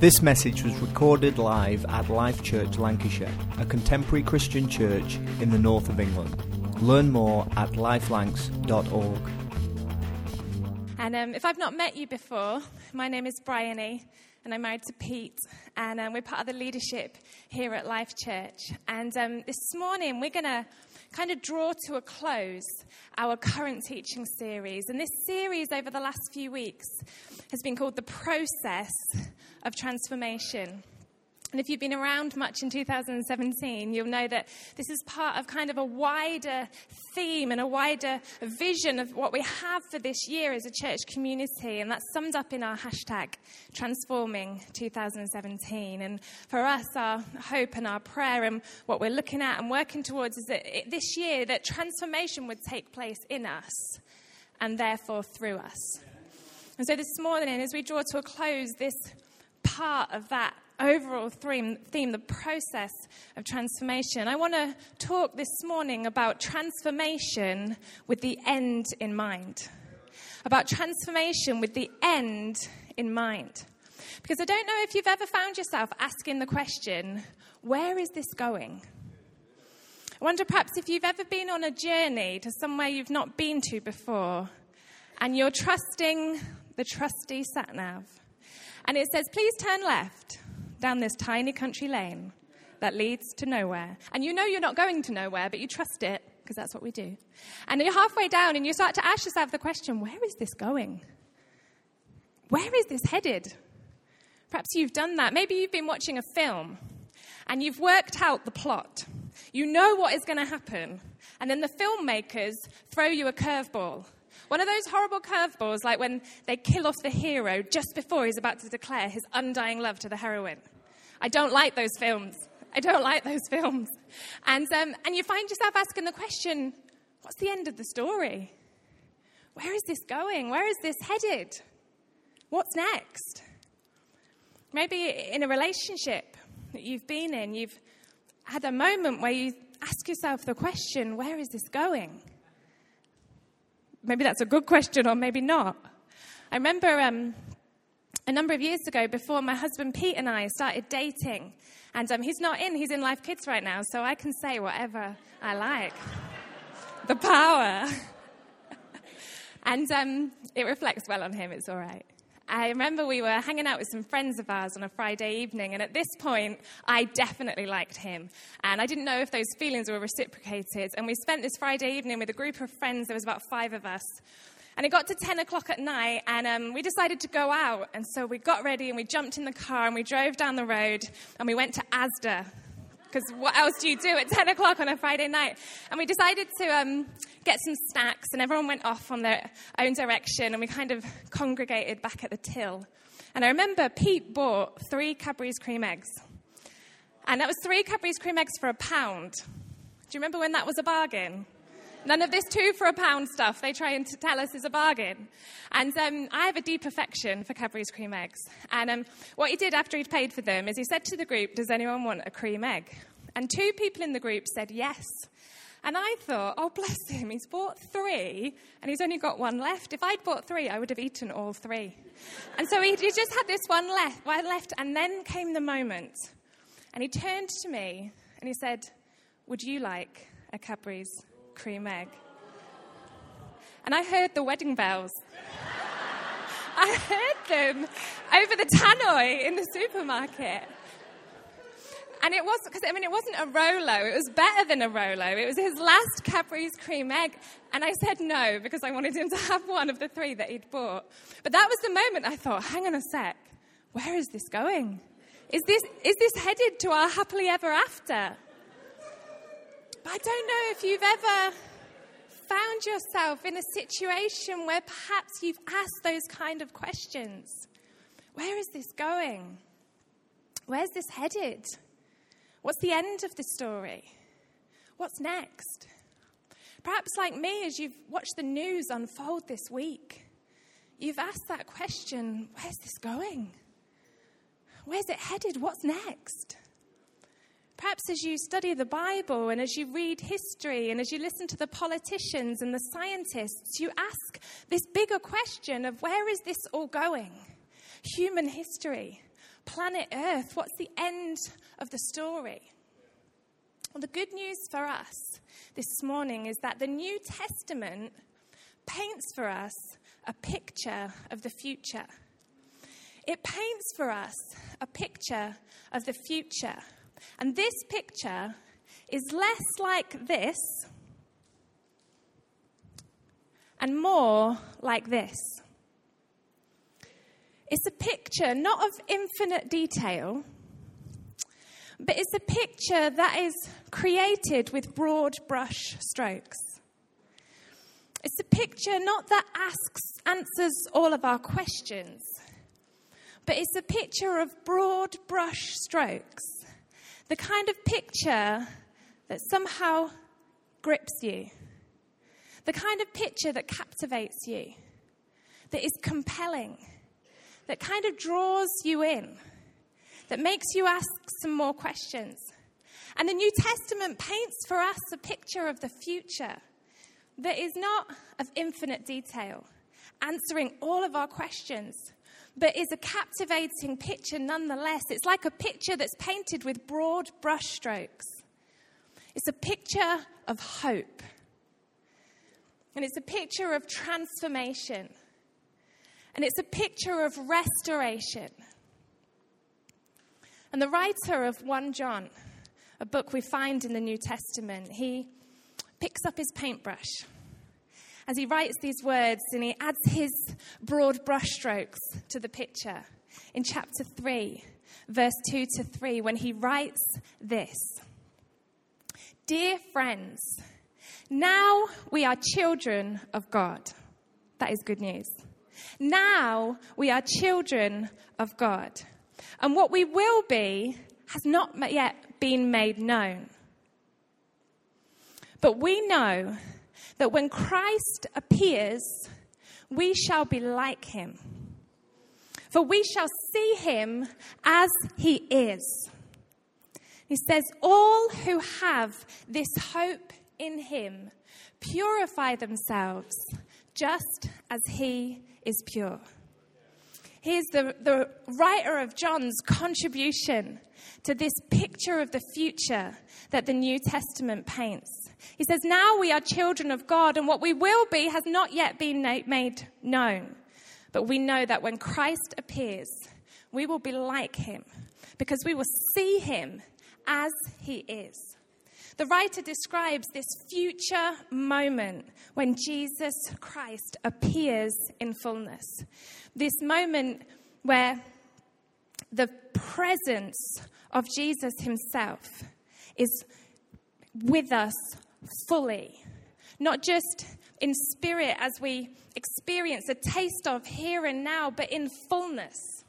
This message was recorded live at Life Church Lancashire, a contemporary Christian church in the north of England. Learn more at lifelancs.org. And um, if I've not met you before, my name is Bryony, and I'm married to Pete, and um, we're part of the leadership here at Life Church. And um, this morning, we're going to kind of draw to a close our current teaching series. And this series, over the last few weeks, has been called The Process of Transformation. And if you've been around much in 2017, you'll know that this is part of kind of a wider theme and a wider vision of what we have for this year as a church community. And that's summed up in our hashtag, Transforming 2017. And for us, our hope and our prayer and what we're looking at and working towards is that it, this year, that transformation would take place in us and therefore through us. And so this morning, as we draw to a close this part of that overall theme, theme, the process of transformation. I want to talk this morning about transformation with the end in mind. About transformation with the end in mind. Because I don't know if you've ever found yourself asking the question, where is this going? I wonder perhaps if you've ever been on a journey to somewhere you've not been to before and you're trusting the trusty sat nav. And it says, please turn left down this tiny country lane that leads to nowhere. And you know you're not going to nowhere, but you trust it because that's what we do. And you're halfway down and you start to ask yourself the question where is this going? Where is this headed? Perhaps you've done that. Maybe you've been watching a film and you've worked out the plot. You know what is going to happen. And then the filmmakers throw you a curveball. One of those horrible curveballs, like when they kill off the hero just before he's about to declare his undying love to the heroine. I don't like those films. I don't like those films. And, um, and you find yourself asking the question what's the end of the story? Where is this going? Where is this headed? What's next? Maybe in a relationship that you've been in, you've had a moment where you ask yourself the question where is this going? Maybe that's a good question, or maybe not. I remember um, a number of years ago, before my husband Pete and I started dating, and um, he's not in, he's in Life Kids right now, so I can say whatever I like. the power. and um, it reflects well on him, it's all right. I remember we were hanging out with some friends of ours on a Friday evening, and at this point, I definitely liked him. And I didn't know if those feelings were reciprocated. And we spent this Friday evening with a group of friends, there was about five of us. And it got to 10 o'clock at night, and um, we decided to go out. And so we got ready and we jumped in the car and we drove down the road and we went to Asda because what else do you do at 10 o'clock on a Friday night? And we decided to um, get some snacks, and everyone went off on their own direction, and we kind of congregated back at the till. And I remember Pete bought three Cadbury's cream eggs. And that was three Cadbury's cream eggs for a pound. Do you remember when that was a bargain? None of this two for a pound stuff they try and tell us is a bargain. And um, I have a deep affection for Cadbury's cream eggs. And um, what he did after he'd paid for them is he said to the group, Does anyone want a cream egg? And two people in the group said yes. And I thought, oh, bless him, he's bought three and he's only got one left. If I'd bought three, I would have eaten all three. And so he, he just had this one left, one left. And then came the moment. And he turned to me and he said, Would you like a Cadbury's cream egg? And I heard the wedding bells. I heard them over the tannoy in the supermarket. And it was because I mean it wasn't a Rolo. It was better than a Rolo. It was his last Cadbury's cream egg, and I said no because I wanted him to have one of the three that he'd bought. But that was the moment I thought, hang on a sec, where is this going? Is this is this headed to our happily ever after? But I don't know if you've ever found yourself in a situation where perhaps you've asked those kind of questions. Where is this going? Where's this headed? What's the end of the story? What's next? Perhaps, like me, as you've watched the news unfold this week, you've asked that question where's this going? Where's it headed? What's next? Perhaps as you study the Bible and as you read history and as you listen to the politicians and the scientists, you ask this bigger question of where is this all going? Human history, planet Earth? What's the end of the story? Well, the good news for us this morning is that the New Testament paints for us a picture of the future. It paints for us a picture of the future. And this picture is less like this and more like this. It's a picture not of infinite detail, but it's a picture that is created with broad brush strokes. It's a picture not that asks, answers all of our questions, but it's a picture of broad brush strokes. The kind of picture that somehow grips you. The kind of picture that captivates you, that is compelling, that kind of draws you in, that makes you ask some more questions. And the New Testament paints for us a picture of the future that is not of infinite detail, answering all of our questions, but is a captivating picture nonetheless. It's like a picture that's painted with broad brushstrokes. It's a picture of hope. And it's a picture of transformation. And it's a picture of restoration. And the writer of 1 John, a book we find in the New Testament, he picks up his paintbrush as he writes these words and he adds his broad brushstrokes to the picture in chapter 3, verse 2 to 3, when he writes this Dear friends, now we are children of God. That is good news. Now we are children of God. And what we will be has not yet been made known. But we know that when Christ appears, we shall be like him. For we shall see him as he is. He says, All who have this hope in him purify themselves just as he is pure. Here's the, the writer of John's contribution to this picture of the future that the New Testament paints. He says, Now we are children of God, and what we will be has not yet been made known. But we know that when Christ appears, we will be like him because we will see him as he is. The writer describes this future moment when Jesus Christ appears in fullness. This moment where the presence of Jesus himself is with us fully, not just in spirit as we experience a taste of here and now, but in fullness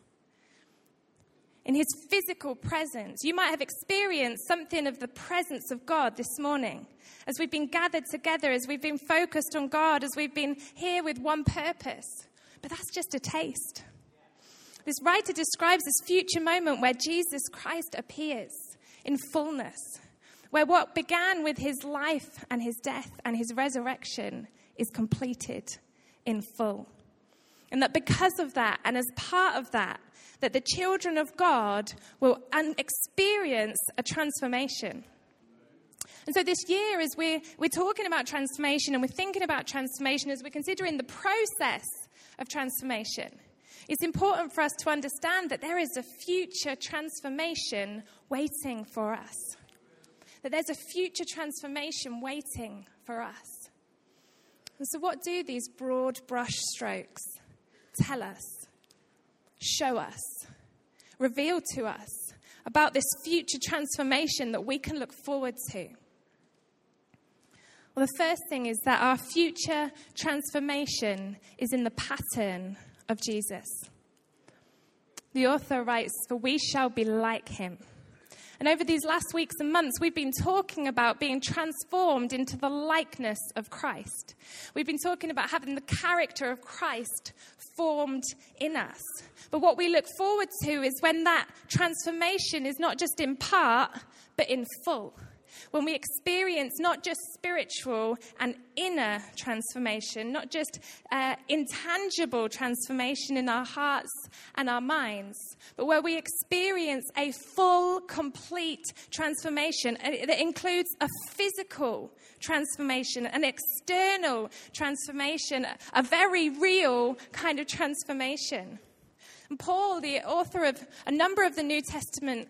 in his physical presence. You might have experienced something of the presence of God this morning as we've been gathered together, as we've been focused on God, as we've been here with one purpose. But that's just a taste. This writer describes this future moment where Jesus Christ appears in fullness, where what began with his life and his death and his resurrection is completed in full. And that because of that, and as part of that, that the children of God will experience a transformation. And so this year, as we're, we're talking about transformation and we're thinking about transformation, as we're considering the process of transformation, it's important for us to understand that there is a future transformation waiting for us. That there's a future transformation waiting for us. And so, what do these broad brush strokes tell us? show us, reveal to us about this future transformation that we can look forward to? Well, the first thing is that our future transformation is in the pattern of Jesus. The author writes, For we shall be like him. And over these last weeks and months, we've been talking about being transformed into the likeness of Christ. We've been talking about having the character of Christ formed in us. But what we look forward to is when that transformation is not just in part, but in full. When we experience not just spiritual and inner transformation, not just uh, intangible transformation in our hearts and our minds, but where we experience a full, complete transformation that includes a physical transformation, an external transformation, a very real kind of transformation. Paul, the author of a number of the New Testament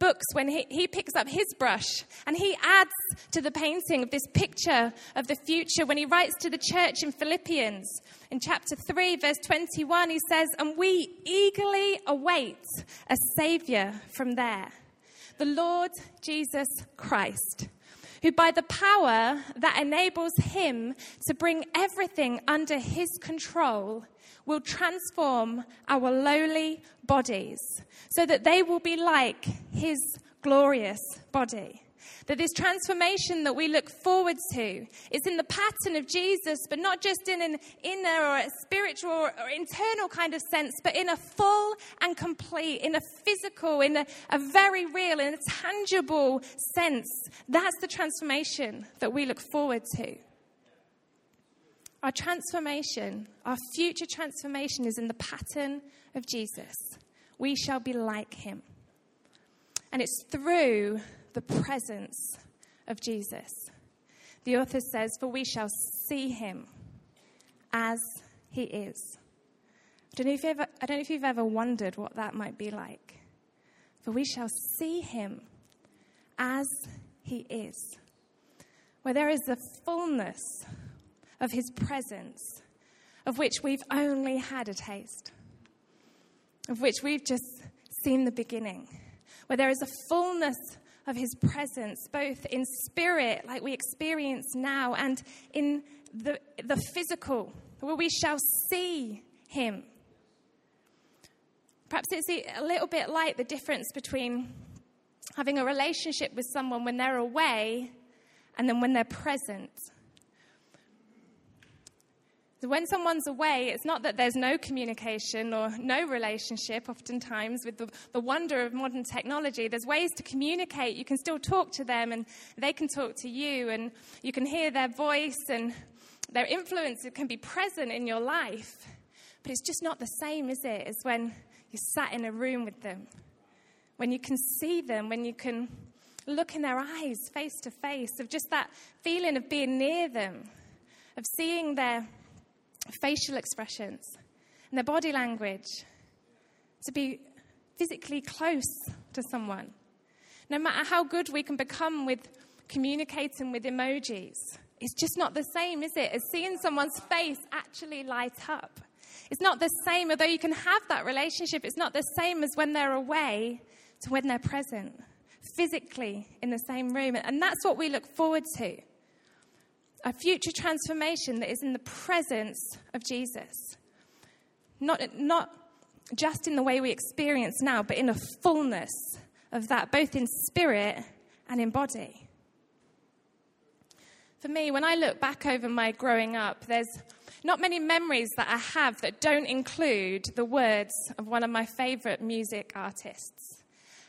books when he, he picks up his brush and he adds to the painting of this picture of the future when he writes to the church in Philippians in chapter 3, verse 21. He says, And we eagerly await a Savior from there, the Lord Jesus Christ. Who, by the power that enables him to bring everything under his control, will transform our lowly bodies so that they will be like his glorious body. That this transformation that we look forward to is in the pattern of Jesus, but not just in an inner or a spiritual or internal kind of sense, but in a full and complete, in a physical, in a, a very real, in a tangible sense. That's the transformation that we look forward to. Our transformation, our future transformation, is in the pattern of Jesus. We shall be like him. And it's through the presence of Jesus. The author says, For we shall see him as he is. I don't, know if you've ever, I don't know if you've ever wondered what that might be like. For we shall see him as he is. Where there is the fullness of his presence, of which we've only had a taste, of which we've just seen the beginning, where there is a fullness of his presence, both in spirit, like we experience now, and in the, the physical, where we shall see him. Perhaps it's a little bit like the difference between having a relationship with someone when they're away and then when they're present. When someone's away, it's not that there's no communication or no relationship, oftentimes, with the, the, wonder of modern technology. There's ways to communicate. You can still talk to them, and they can talk to you, and you can hear their voice, and their influence can be present in your life. But it's just not the same, is it, as when you sat in a room with them, when you can see them, when you can look in their eyes face to face, of just that feeling of being near them, of seeing their facial expressions and their body language, to be physically close to someone. No matter how good we can become with communicating with emojis, it's just not the same, is it, as seeing someone's face actually light up. It's not the same, although you can have that relationship, it's not the same as when they're away to when they're present, physically in the same room. And that's what we look forward to a future transformation that is in the presence of Jesus. Not, not just in the way we experience now, but in a fullness of that, both in spirit and in body. For me, when I look back over my growing up, there's not many memories that I have that don't include the words of one of my favorite music artists.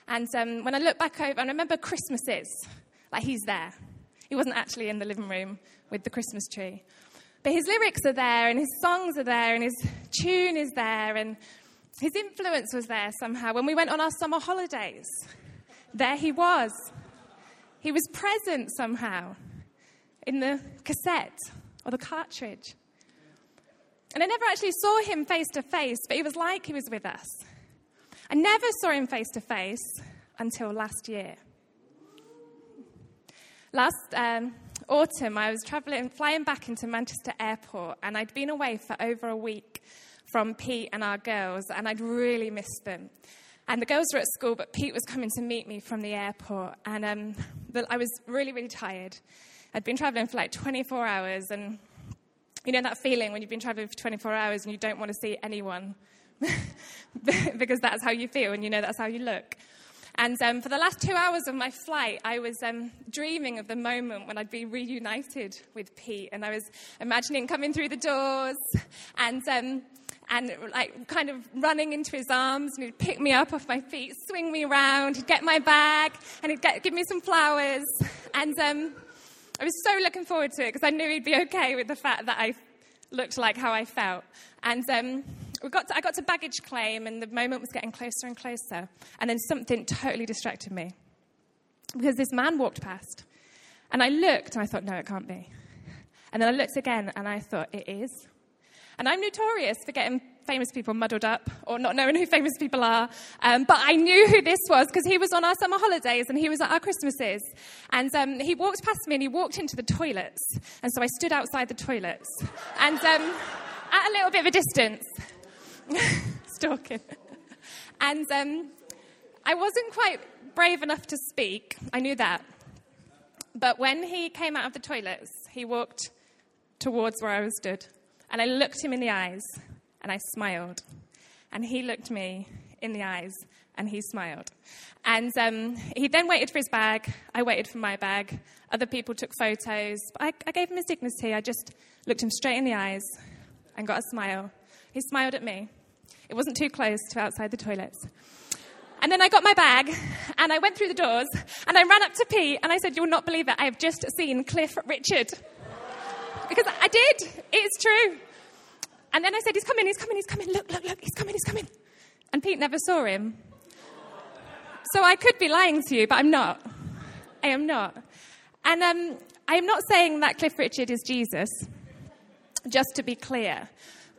And um, when I look back over, I remember Christmases, like he's there. He wasn't actually in the living room with the Christmas tree. But his lyrics are there, and his songs are there, and his tune is there, and his influence was there somehow. When we went on our summer holidays, there he was. He was present somehow in the cassette or the cartridge. And I never actually saw him face to face, but he was like he was with us. I never saw him face to face until last year. Last um, autumn, I was traveling, flying back into Manchester Airport, and I'd been away for over a week from Pete and our girls, and I'd really missed them. And the girls were at school, but Pete was coming to meet me from the airport, and um, I was really, really tired. I'd been traveling for like 24 hours, and you know that feeling when you've been traveling for 24 hours and you don't want to see anyone because that's how you feel, and you know that's how you look. And um, for the last two hours of my flight, I was um, dreaming of the moment when I'd be reunited with Pete. And I was imagining coming through the doors and, um, and like kind of running into his arms and he'd pick me up off my feet, swing me around, he'd get my bag and he'd get, give me some flowers. And um, I was so looking forward to it because I knew he'd be okay with the fact that I looked like how I felt. And um, we got to, I got to baggage claim and the moment was getting closer and closer. And then something totally distracted me because this man walked past. And I looked and I thought, no, it can't be. And then I looked again and I thought, it is. And I'm notorious for getting famous people muddled up or not knowing who famous people are. Um, but I knew who this was because he was on our summer holidays and he was at our Christmases. And um, he walked past me and he walked into the toilets. And so I stood outside the toilets and um, at a little bit of a distance, stalking. And um, I wasn't quite brave enough to speak. I knew that. But when he came out of the toilets, he walked towards where I was stood. And I looked him in the eyes and I smiled. And he looked me in the eyes and he smiled. And um, he then waited for his bag. I waited for my bag. Other people took photos. But I, I gave him his dignity. I just looked him straight in the eyes and got a smile. He smiled at me. It wasn't too close to outside the toilets. And then I got my bag and I went through the doors and I ran up to Pete and I said, You'll not believe it. I have just seen Cliff Richard. Because I did. It's true. And then I said, He's coming, he's coming, he's coming. Look, look, look, he's coming, he's coming. And Pete never saw him. So I could be lying to you, but I'm not. I am not. And um, I am not saying that Cliff Richard is Jesus, just to be clear.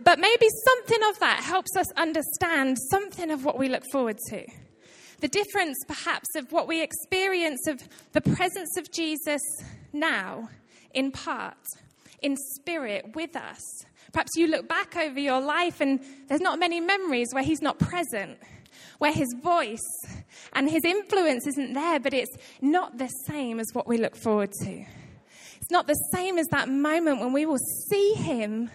But maybe something of that helps us understand something of what we look forward to. The difference, perhaps, of what we experience of the presence of Jesus now, in part, in spirit, with us. Perhaps you look back over your life and there's not many memories where he's not present, where his voice and his influence isn't there, but it's not the same as what we look forward to. It's not the same as that moment when we will see him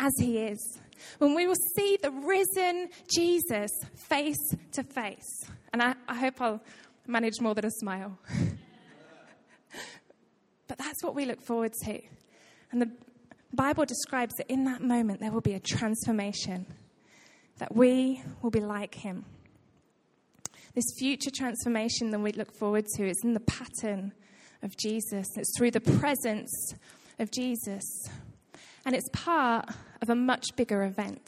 as he is, when we will see the risen Jesus face to face. And I, I hope I'll manage more than a smile. but that's what we look forward to. And the Bible describes that in that moment there will be a transformation, that we will be like him. This future transformation that we look forward to is in the pattern of Jesus. It's through the presence of Jesus. And it's part of a much bigger event.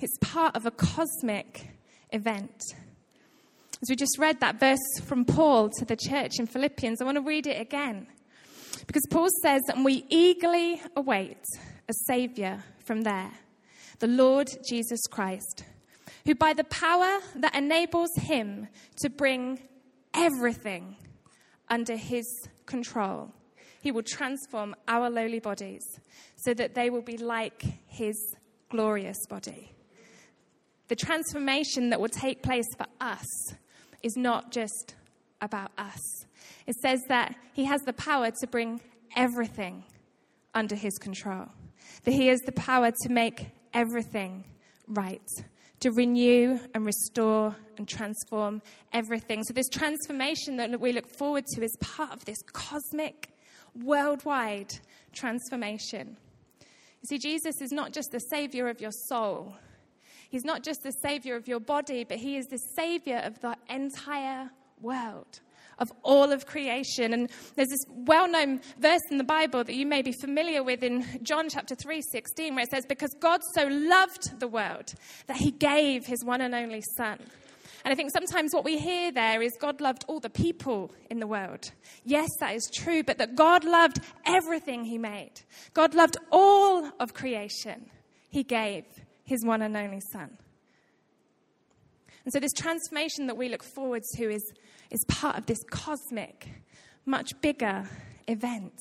It's part of a cosmic event. As we just read that verse from Paul to the church in Philippians, I want to read it again. Because Paul says, and we eagerly await a Savior from there, the Lord Jesus Christ, who by the power that enables him to bring everything under his control, he will transform our lowly bodies so that they will be like his glorious body. The transformation that will take place for us is not just about us. It says that he has the power to bring everything under his control, that he has the power to make everything right, to renew and restore and transform everything. So, this transformation that we look forward to is part of this cosmic, worldwide transformation. You see, Jesus is not just the savior of your soul. He's not just the savior of your body, but he is the savior of the entire world of all of creation. And there's this well known verse in the Bible that you may be familiar with in John chapter 3 16, where it says, Because God so loved the world that he gave his one and only Son. And I think sometimes what we hear there is God loved all the people in the world. Yes, that is true, but that God loved everything He made. God loved all of creation. He gave His one and only Son. And so, this transformation that we look forward to is is part of this cosmic, much bigger event.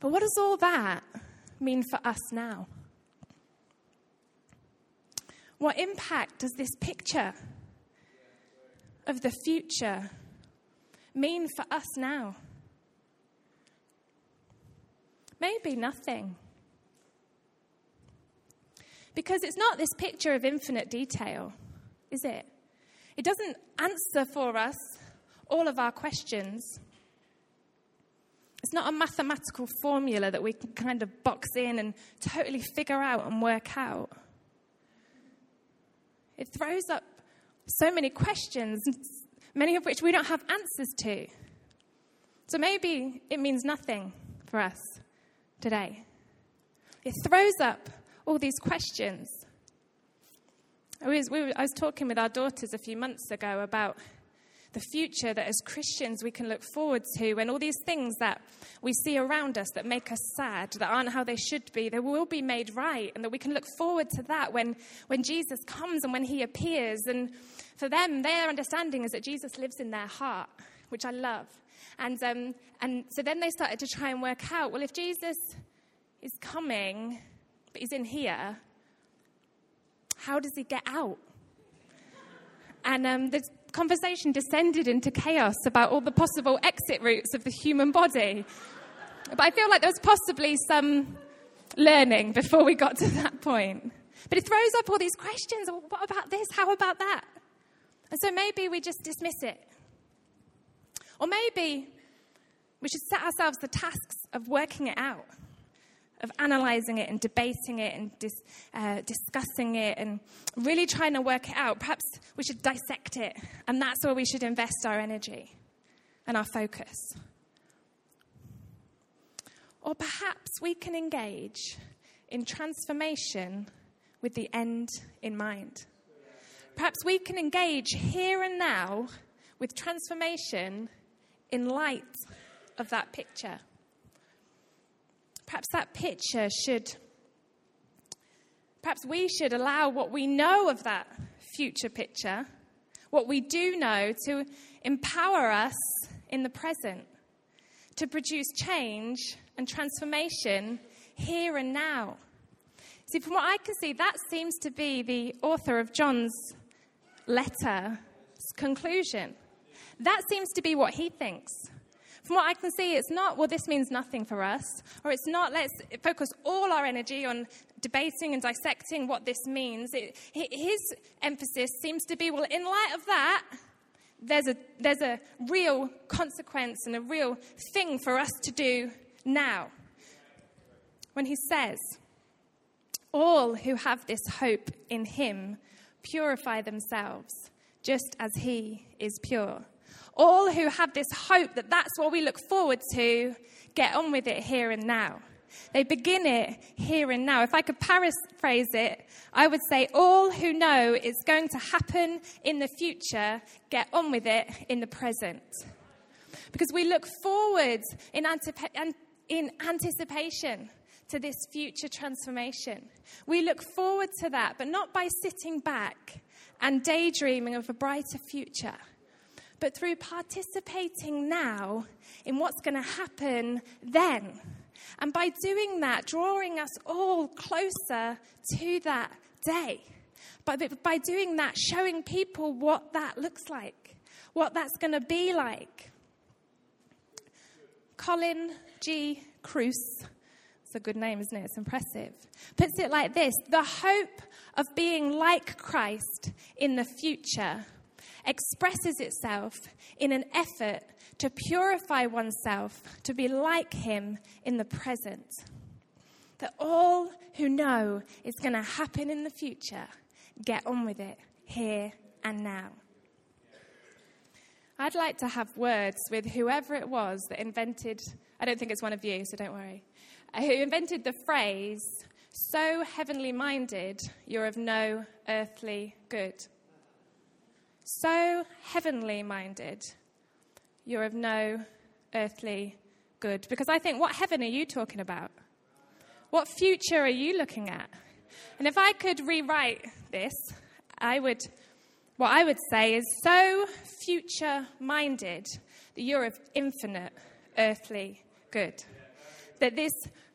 But what does all that mean for us now? What impact does this picture of the future mean for us now? Maybe nothing. Because it's not this picture of infinite detail, is it? It doesn't answer for us all of our questions. It's not a mathematical formula that we can kind of box in and totally figure out and work out. It throws up so many questions, many of which we don't have answers to. So maybe it means nothing for us today. It throws up all these questions. I was, we were, I was talking with our daughters a few months ago about the future that as Christians we can look forward to, and all these things that we see around us that make us sad, that aren't how they should be, they will be made right, and that we can look forward to that when, when Jesus comes and when he appears. And for them, their understanding is that Jesus lives in their heart, which I love. And, um, and so then they started to try and work out well, if Jesus is coming, but he's in here, how does he get out? And um, the conversation descended into chaos about all the possible exit routes of the human body. But I feel like there was possibly some learning before we got to that point. But it throws up all these questions. What about this? How about that? And so maybe we just dismiss it. Or maybe we should set ourselves the tasks of working it out, of analyzing it and debating it and dis, uh, discussing it and really trying to work it out. Perhaps we should dissect it, and that's where we should invest our energy and our focus. Or perhaps we can engage in transformation with the end in mind. Perhaps we can engage here and now with transformation in light of that picture. Perhaps that picture should, perhaps we should allow what we know of that future picture, what we do know, to empower us in the present, to produce change and transformation here and now. See, from what I can see, that seems to be the author of John's letter's conclusion. That seems to be what he thinks. From what I can see, it's not, well, this means nothing for us, or it's not, let's focus all our energy on debating and dissecting what this means. It, his emphasis seems to be, well, in light of that, there's a, there's a real consequence and a real thing for us to do now. When he says, All who have this hope in him purify themselves, just as he is pure all who have this hope that that's what we look forward to get on with it here and now. They begin it here and now. If I could paraphrase it, I would say, All who know it's going to happen in the future, get on with it in the present. Because we look forward in, antip- in anticipation to this future transformation. We look forward to that, but not by sitting back and daydreaming of a brighter future but through participating now in what's going to happen then. And by doing that, drawing us all closer to that day. By, by doing that, showing people what that looks like, what that's going to be like. Colin G. Kruse, it's a good name, isn't it? It's impressive. Puts it like this The hope of being like Christ in the future expresses itself in an effort to purify oneself to be like Him in the present. That all who know is going to happen in the future get on with it here and now. I'd like to have words with whoever it was that invented, I don't think it's one of you, so don't worry, uh, who invented the phrase, so heavenly minded, you're of no earthly good so heavenly minded, you're of no earthly good. Because I think, what heaven are you talking about? What future are you looking at? And if I could rewrite this, I would, what I would say is so future minded that you're of infinite earthly good. That this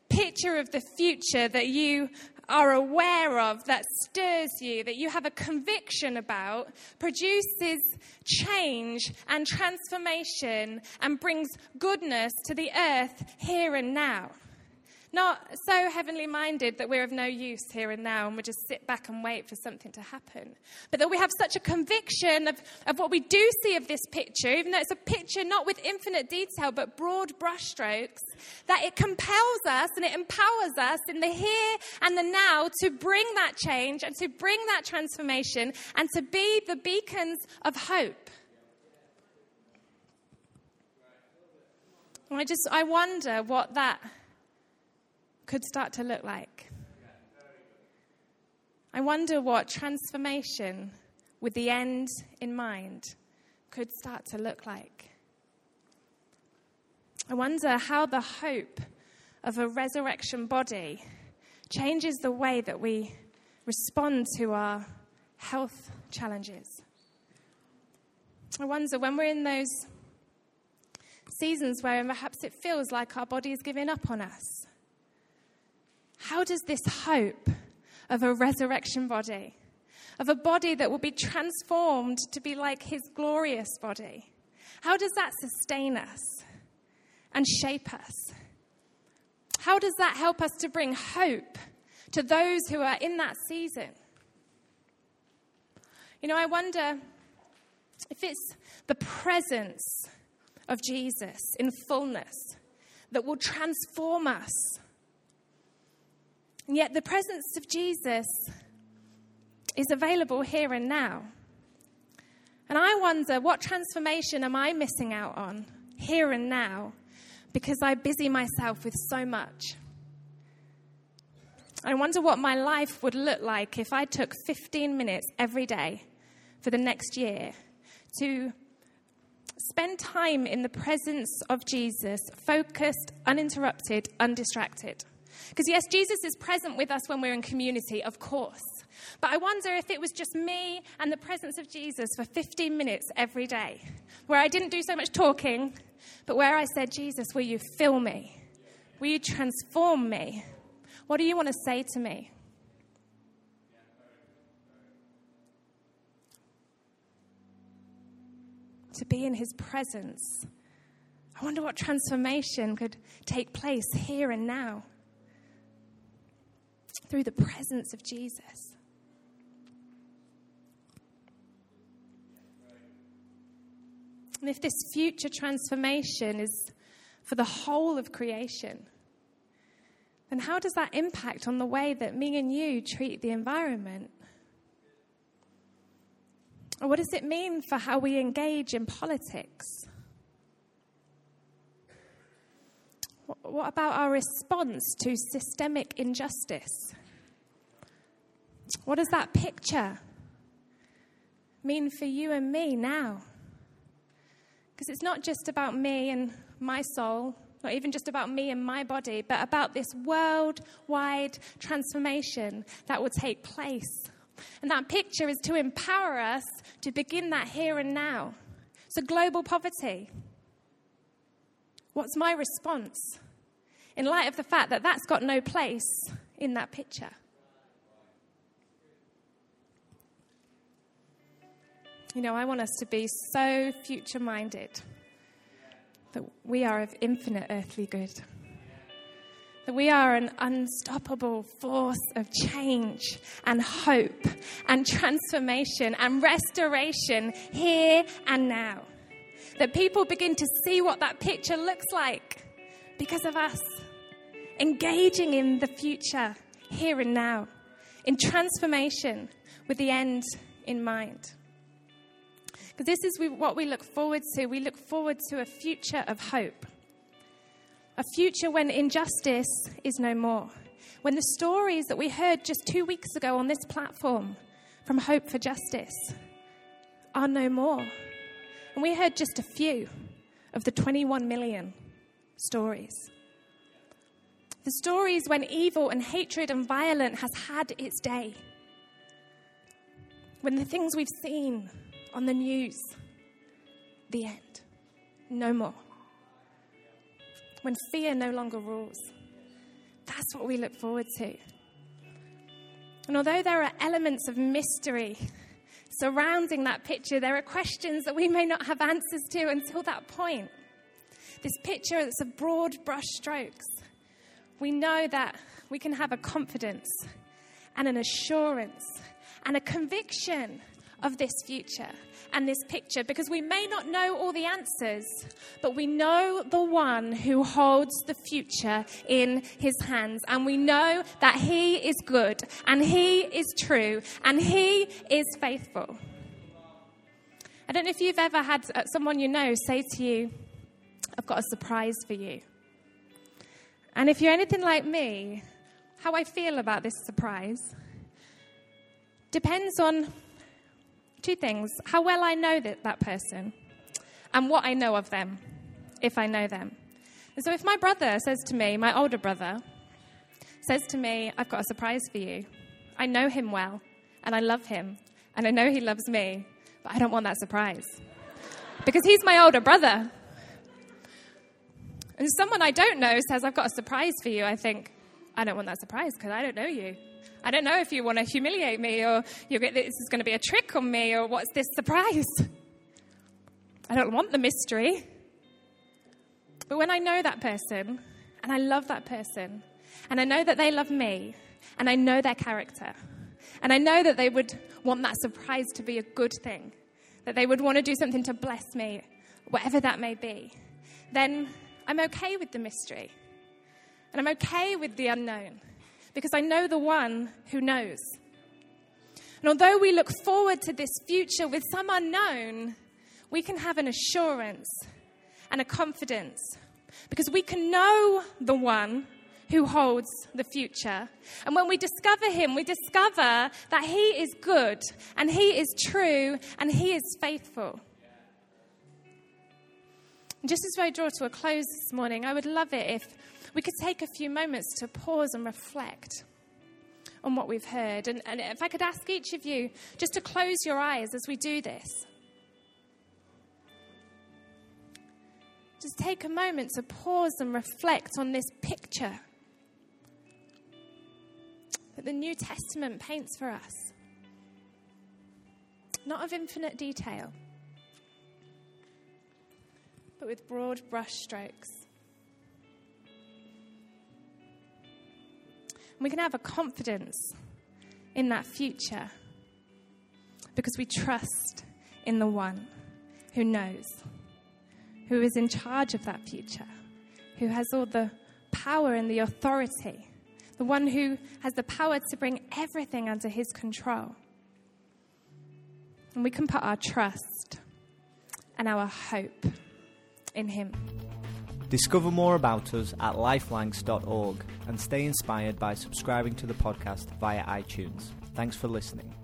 picture of the future that you are aware of, that stirs you, that you have a conviction about, produces change and transformation and brings goodness to the earth here and now. Not so heavenly minded that we're of no use here and now and we just sit back and wait for something to happen. But that we have such a conviction of, of what we do see of this picture, even though it's a picture not with infinite detail but broad brushstrokes, that it compels us and it empowers us in the here and the now to bring that change and to bring that transformation and to be the beacons of hope. I just I wonder what that could start to look like. I wonder what transformation with the end in mind could start to look like. I wonder how the hope of a resurrection body changes the way that we respond to our health challenges. I wonder when we're in those seasons where perhaps it feels like our body is giving up on us how does this hope of a resurrection body, of a body that will be transformed to be like his glorious body, how does that sustain us and shape us? How does that help us to bring hope to those who are in that season? You know, I wonder if it's the presence of Jesus in fullness that will transform us and yet, the presence of Jesus is available here and now. And I wonder what transformation am I missing out on here and now because I busy myself with so much? I wonder what my life would look like if I took 15 minutes every day for the next year to spend time in the presence of Jesus, focused, uninterrupted, undistracted. Because, yes, Jesus is present with us when we're in community, of course. But I wonder if it was just me and the presence of Jesus for 15 minutes every day, where I didn't do so much talking, but where I said, Jesus, will you fill me? Will you transform me? What do you want to say to me? To be in his presence. I wonder what transformation could take place here and now through the presence of Jesus. And if this future transformation is for the whole of creation, then how does that impact on the way that me and you treat the environment? Or what does it mean for how we engage in politics? What about our response to systemic injustice? What does that picture mean for you and me now? Because it's not just about me and my soul, not even just about me and my body, but about this worldwide transformation that will take place. And that picture is to empower us to begin that here and now. So, global poverty. What's my response in light of the fact that that's got no place in that picture? You know, I want us to be so future minded that we are of infinite earthly good. That we are an unstoppable force of change and hope and transformation and restoration here and now. That people begin to see what that picture looks like because of us engaging in the future here and now, in transformation with the end in mind. Because this is what we look forward to. We look forward to a future of hope. A future when injustice is no more. When the stories that we heard just two weeks ago on this platform from Hope for Justice are no more. And we heard just a few of the 21 million stories. The stories when evil and hatred and violence has had its day. When the things we've seen on the news. The end. No more. When fear no longer rules. That's what we look forward to. And although there are elements of mystery surrounding that picture, there are questions that we may not have answers to until that point. This picture that's of broad brush strokes we know that we can have a confidence and an assurance and a conviction of this future and this picture because we may not know all the answers, but we know the one who holds the future in his hands. And we know that he is good and he is true and he is faithful. I don't know if you've ever had uh, someone you know say to you, I've got a surprise for you. And if you're anything like me, how I feel about this surprise depends on two things how well I know that, that person and what I know of them, if I know them. And so if my brother says to me, my older brother, says to me, I've got a surprise for you, I know him well and I love him and I know he loves me, but I don't want that surprise because he's my older brother. And someone I don't know says, I've got a surprise for you, I think, I don't want that surprise because I don't know you. I don't know if you want to humiliate me or this is going to be a trick on me or what's this surprise. I don't want the mystery. But when I know that person and I love that person and I know that they love me and I know their character and I know that they would want that surprise to be a good thing, that they would want to do something to bless me, whatever that may be, then I'm okay with the mystery. And I'm okay with the unknown because I know the one who knows. And although we look forward to this future with some unknown, we can have an assurance and a confidence because we can know the one who holds the future. And when we discover him, we discover that he is good and he is true and he is faithful. And just as I draw to a close this morning, I would love it if we could take a few moments to pause and reflect on what we've heard. And, and if I could ask each of you just to close your eyes as we do this. Just take a moment to pause and reflect on this picture that the New Testament paints for us. Not of infinite detail, but with broad brushstrokes. We can have a confidence in that future because we trust in the one who knows, who is in charge of that future, who has all the power and the authority, the one who has the power to bring everything under his control. And we can put our trust and our hope in him. Discover more about us at lifelanks.org and stay inspired by subscribing to the podcast via iTunes. Thanks for listening.